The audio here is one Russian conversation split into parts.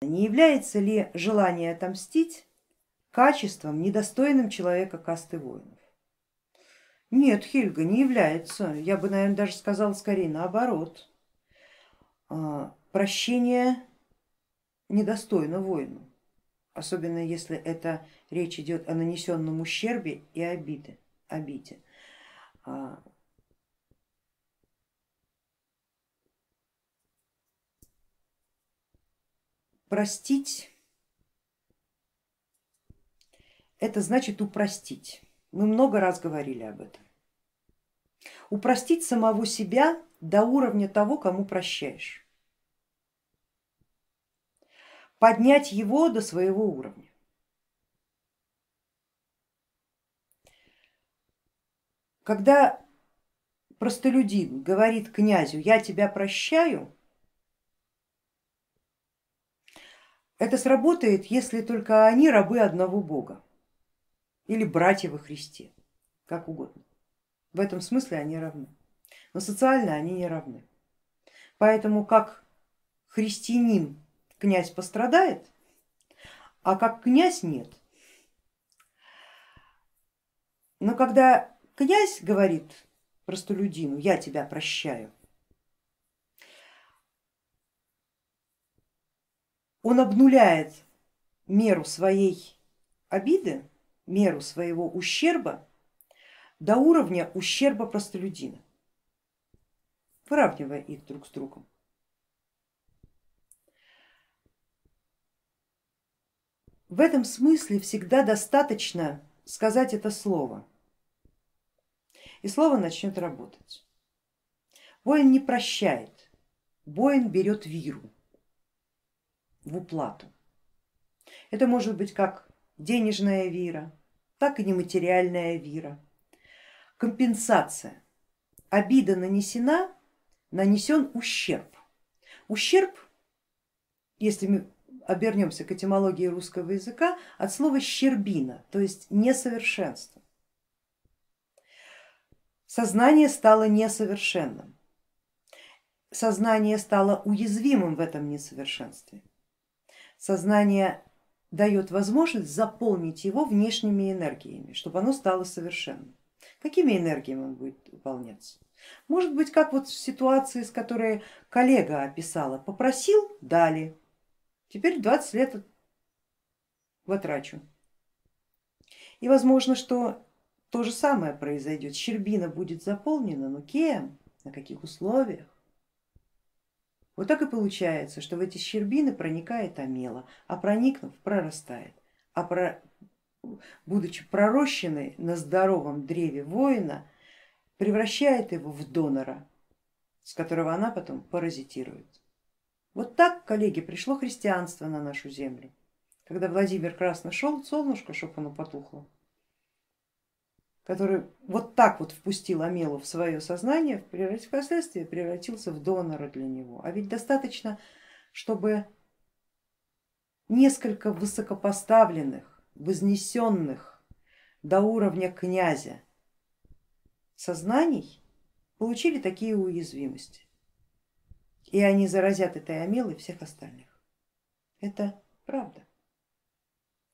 не является ли желание отомстить качеством, недостойным человека касты воинов? Нет, Хильга, не является. Я бы, наверное, даже сказала скорее наоборот. А, прощение недостойно воину, особенно если это речь идет о нанесенном ущербе и обиде. обиде. Простить это значит упростить. Мы много раз говорили об этом. Упростить самого себя до уровня того, кому прощаешь. Поднять его до своего уровня. Когда простолюдин говорит князю, я тебя прощаю, это сработает, если только они рабы одного бога или братья во Христе, как угодно. В этом смысле они равны, но социально они не равны. Поэтому как христианин князь пострадает, а как князь нет. Но когда князь говорит простолюдину, я тебя прощаю, он обнуляет меру своей обиды меру своего ущерба до уровня ущерба простолюдина, выравнивая их друг с другом. В этом смысле всегда достаточно сказать это слово, и слово начнет работать. Воин не прощает, воин берет виру в уплату. Это может быть как денежная вира, так и нематериальная вира. Компенсация. Обида нанесена, нанесен ущерб. Ущерб, если мы обернемся к этимологии русского языка, от слова щербина, то есть несовершенство. Сознание стало несовершенным, сознание стало уязвимым в этом несовершенстве. Сознание дает возможность заполнить его внешними энергиями, чтобы оно стало совершенным. Какими энергиями он будет выполняться? Может быть, как вот в ситуации, с которой коллега описала, попросил, дали, теперь 20 лет потрачу. И возможно, что то же самое произойдет, щербина будет заполнена, но кем, на каких условиях? Вот так и получается, что в эти щербины проникает амела, а проникнув прорастает, а про... будучи пророщенной на здоровом древе воина, превращает его в донора, с которого она потом паразитирует. Вот так, коллеги, пришло христианство на нашу землю. Когда Владимир Красно шел, солнышко, чтобы оно потухло, который вот так вот впустил Амелу в свое сознание, впоследствии превратился в донора для него. А ведь достаточно, чтобы несколько высокопоставленных, вознесенных до уровня князя сознаний получили такие уязвимости. И они заразят этой Амелой всех остальных. Это правда.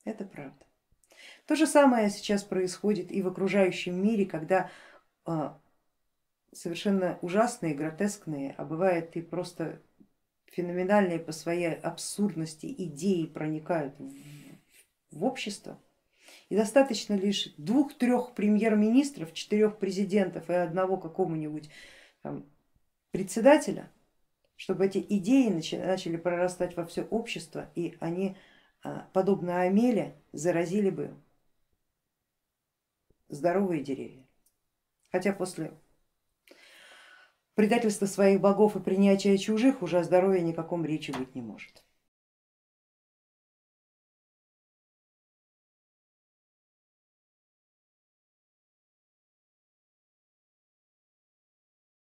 Это правда. То же самое сейчас происходит и в окружающем мире, когда а, совершенно ужасные, гротескные, а бывает и просто феноменальные по своей абсурдности идеи проникают в, в общество. И достаточно лишь двух-трех премьер-министров, четырех президентов и одного какого-нибудь председателя, чтобы эти идеи начали прорастать во все общество и они, а, подобно Амеле, заразили бы здоровые деревья. Хотя после предательства своих богов и принятия чужих уже о здоровье никаком речи быть не может.